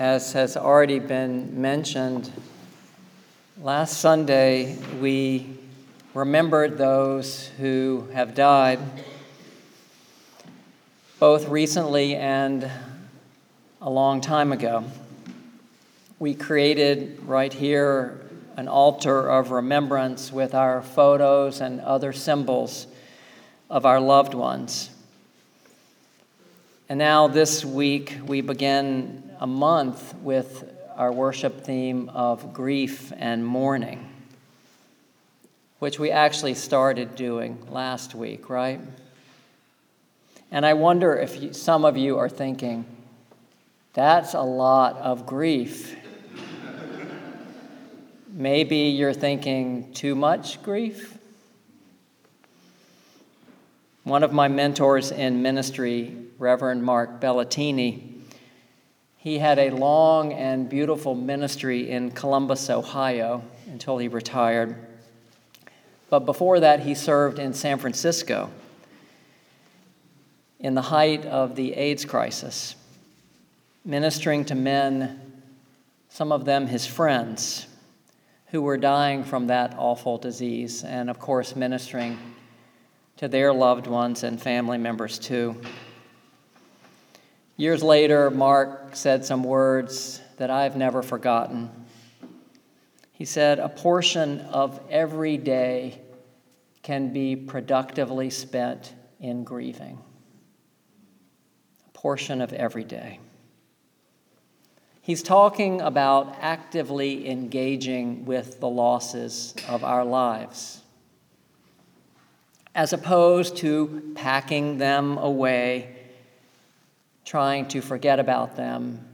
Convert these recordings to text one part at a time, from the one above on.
as has already been mentioned, last Sunday we remembered those who have died, both recently and a long time ago. We created right here an altar of remembrance with our photos and other symbols of our loved ones. And now, this week, we begin a month with our worship theme of grief and mourning, which we actually started doing last week, right? And I wonder if you, some of you are thinking, that's a lot of grief. Maybe you're thinking, too much grief? One of my mentors in ministry, Reverend Mark Belletini, he had a long and beautiful ministry in Columbus, Ohio, until he retired. But before that, he served in San Francisco in the height of the AIDS crisis, ministering to men, some of them his friends, who were dying from that awful disease, and of course, ministering to their loved ones and family members too. Years later, Mark said some words that I've never forgotten. He said, A portion of every day can be productively spent in grieving. A portion of every day. He's talking about actively engaging with the losses of our lives as opposed to packing them away, trying to forget about them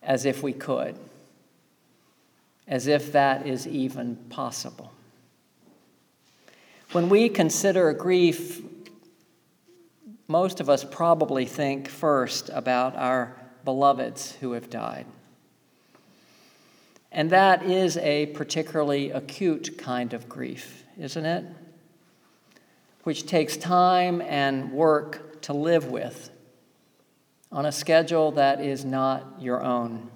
as if we could, as if that is even possible. When we consider grief, most of us probably think first about our beloveds who have died. And that is a particularly acute kind of grief, isn't it? Which takes time and work to live with on a schedule that is not your own.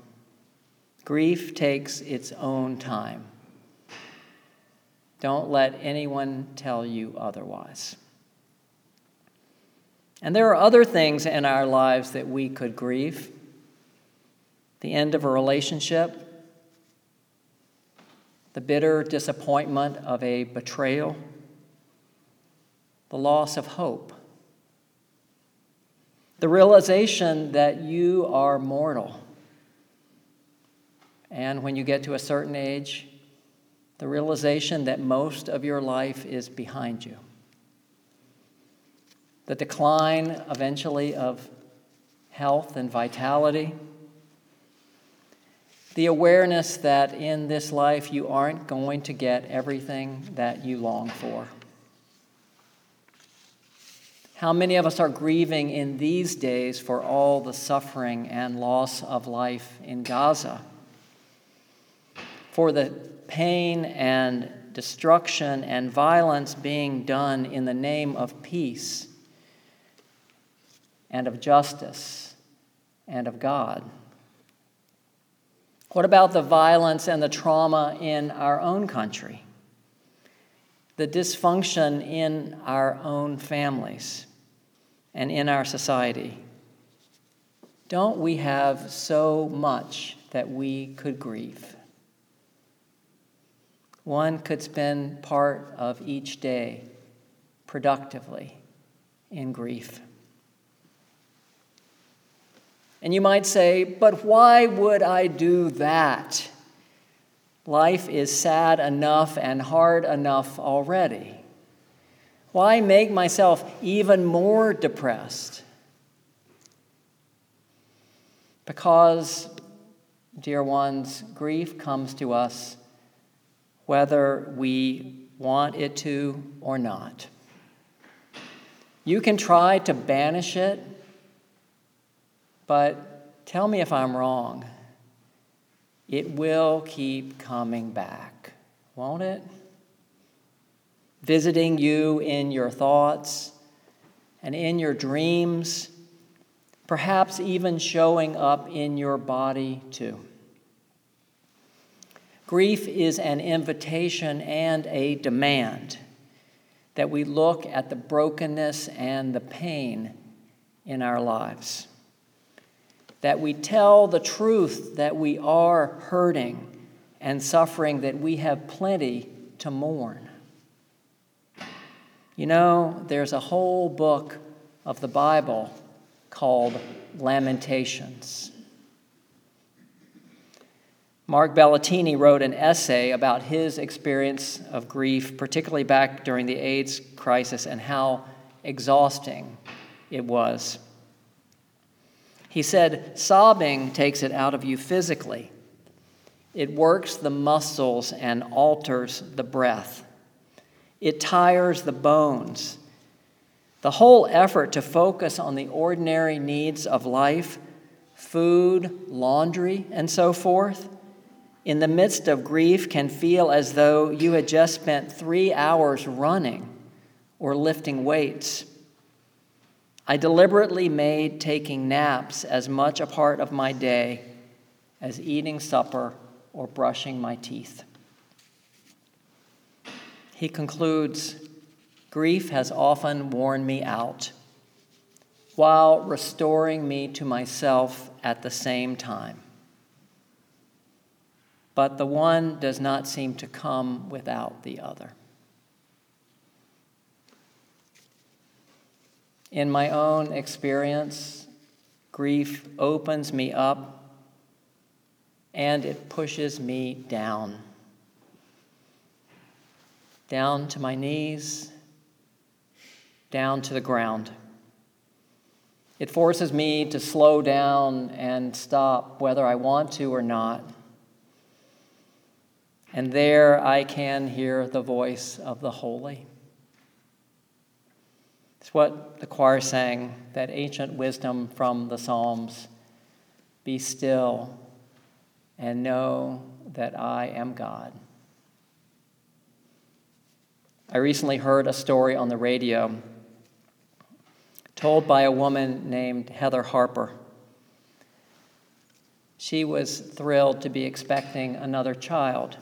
Grief takes its own time. Don't let anyone tell you otherwise. And there are other things in our lives that we could grieve the end of a relationship, the bitter disappointment of a betrayal the loss of hope, the realization that you are mortal. And when you get to a certain age, the realization that most of your life is behind you. The decline eventually of health and vitality. The awareness that in this life you aren't going to get everything that you long for. How many of us are grieving in these days for all the suffering and loss of life in Gaza? For the pain and destruction and violence being done in the name of peace and of justice and of God? What about the violence and the trauma in our own country? The dysfunction in our own families? And in our society. Don't we have so much that we could grieve? One could spend part of each day productively in grief. And you might say, but why would I do that? Life is sad enough and hard enough already. Why make myself even more depressed? Because, dear ones, grief comes to us whether we want it to or not. You can try to banish it, but tell me if I'm wrong. It will keep coming back, won't it? Visiting you in your thoughts and in your dreams, perhaps even showing up in your body too. Grief is an invitation and a demand that we look at the brokenness and the pain in our lives, that we tell the truth that we are hurting and suffering, that we have plenty to mourn. You know, there's a whole book of the Bible called Lamentations. Mark Belletini wrote an essay about his experience of grief, particularly back during the AIDS crisis, and how exhausting it was. He said, Sobbing takes it out of you physically. It works the muscles and alters the breath. It tires the bones. The whole effort to focus on the ordinary needs of life, food, laundry, and so forth, in the midst of grief can feel as though you had just spent three hours running or lifting weights. I deliberately made taking naps as much a part of my day as eating supper or brushing my teeth. He concludes Grief has often worn me out while restoring me to myself at the same time. But the one does not seem to come without the other. In my own experience, grief opens me up and it pushes me down. Down to my knees, down to the ground. It forces me to slow down and stop whether I want to or not. And there I can hear the voice of the holy. It's what the choir sang, that ancient wisdom from the Psalms Be still and know that I am God. I recently heard a story on the radio told by a woman named Heather Harper. She was thrilled to be expecting another child.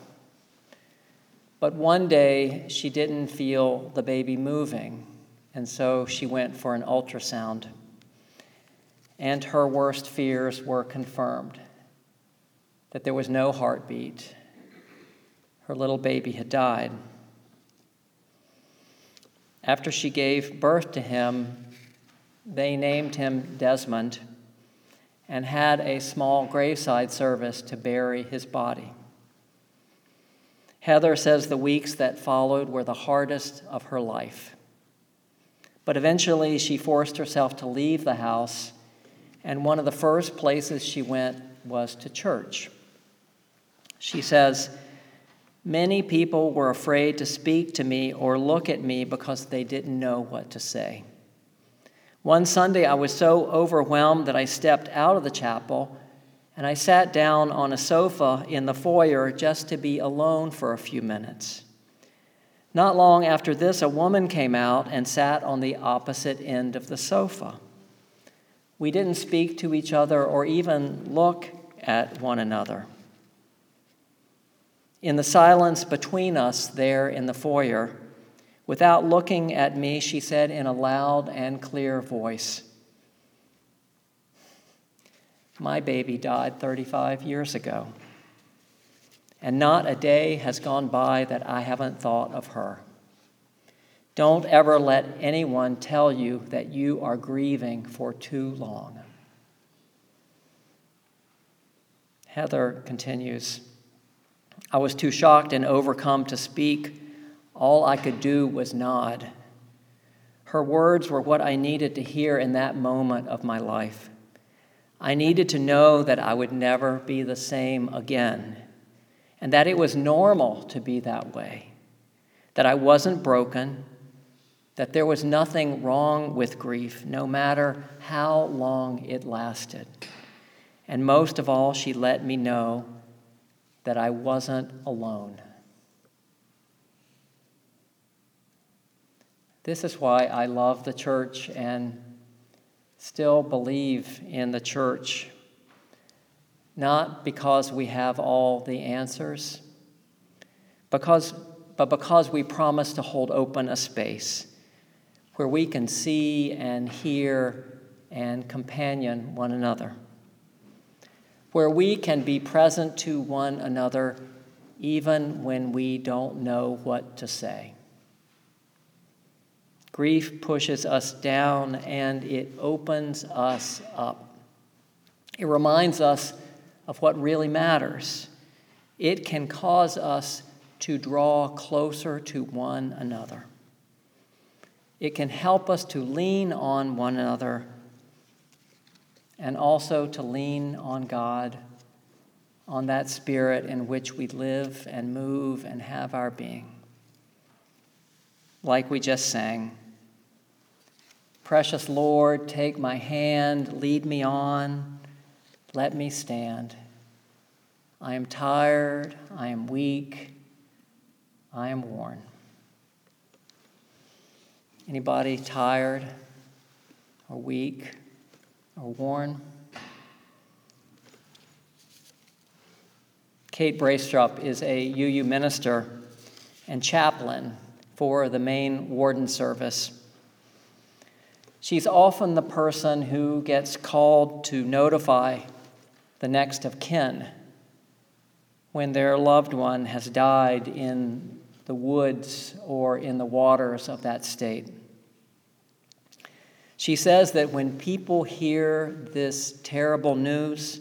But one day she didn't feel the baby moving and so she went for an ultrasound. And her worst fears were confirmed that there was no heartbeat. Her little baby had died. After she gave birth to him, they named him Desmond and had a small graveside service to bury his body. Heather says the weeks that followed were the hardest of her life. But eventually, she forced herself to leave the house, and one of the first places she went was to church. She says, Many people were afraid to speak to me or look at me because they didn't know what to say. One Sunday, I was so overwhelmed that I stepped out of the chapel and I sat down on a sofa in the foyer just to be alone for a few minutes. Not long after this, a woman came out and sat on the opposite end of the sofa. We didn't speak to each other or even look at one another. In the silence between us there in the foyer, without looking at me, she said in a loud and clear voice, My baby died 35 years ago and not a day has gone by that I haven't thought of her. Don't ever let anyone tell you that you are grieving for too long. Heather continues I was too shocked and overcome to speak. All I could do was nod. Her words were what I needed to hear in that moment of my life. I needed to know that I would never be the same again and that it was normal to be that way, that I wasn't broken, that there was nothing wrong with grief, no matter how long it lasted. And most of all, she let me know that I wasn't alone. This is why I love the church and still believe in the church, not because we have all the answers, because, but because we promise to hold open a space where we can see and hear and companion one another, where we can be present to one another even when we don't know what to say. Grief pushes us down and it opens us up. It reminds us of what really matters. It can cause us to draw closer to one another. It can help us to lean on one another and also to lean on God, on that spirit in which we live and move and have our being. Like we just sang. Precious Lord, take my hand, lead me on, let me stand. I am tired, I am weak, I am worn. Anybody tired or weak or worn? Kate Braestrup is a UU minister and chaplain for the Maine Warden Service. She's often the person who gets called to notify the next of kin when their loved one has died in the woods or in the waters of that state. She says that when people hear this terrible news,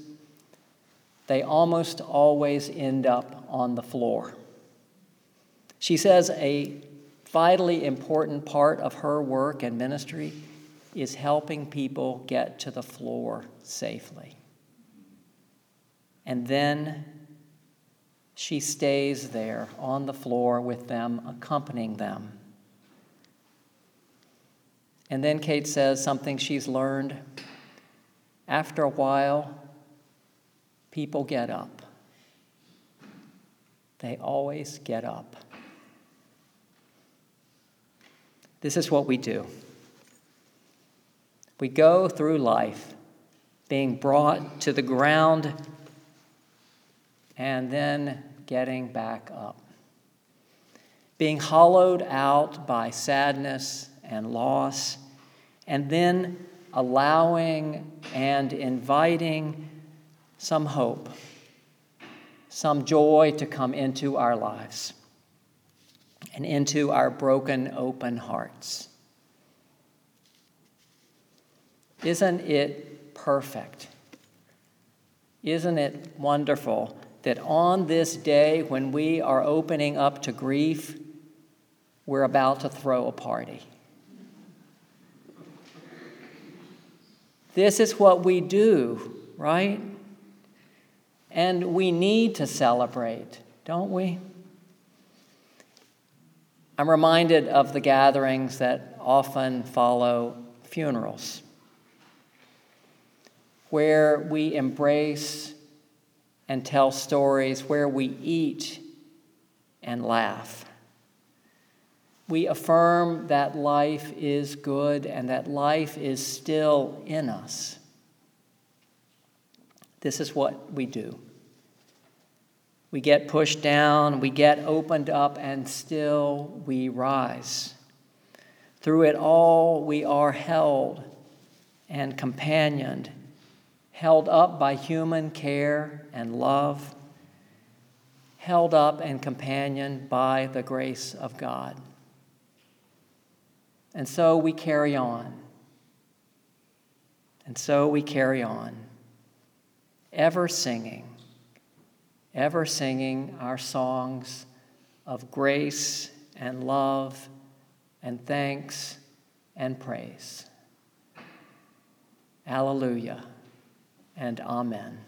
they almost always end up on the floor. She says a vitally important part of her work and ministry is helping people get to the floor safely. And then she stays there on the floor with them, accompanying them. And then Kate says something she's learned. After a while, people get up. They always get up. This is what we do. We go through life being brought to the ground and then getting back up. Being hollowed out by sadness and loss, and then allowing and inviting some hope, some joy to come into our lives and into our broken, open hearts. Isn't it perfect? Isn't it wonderful that on this day when we are opening up to grief, we're about to throw a party? This is what we do, right? And we need to celebrate, don't we? I'm reminded of the gatherings that often follow funerals, where we embrace and tell stories, where we eat and laugh. We affirm that life is good and that life is still in us. This is what we do. We get pushed down, we get opened up, and still we rise. Through it all, we are held and companioned, held up by human care and love, held up and companioned by the grace of God. And so we carry on. And so we carry on, ever singing, ever singing our songs of grace and love and thanks and praise. Alleluia and Amen.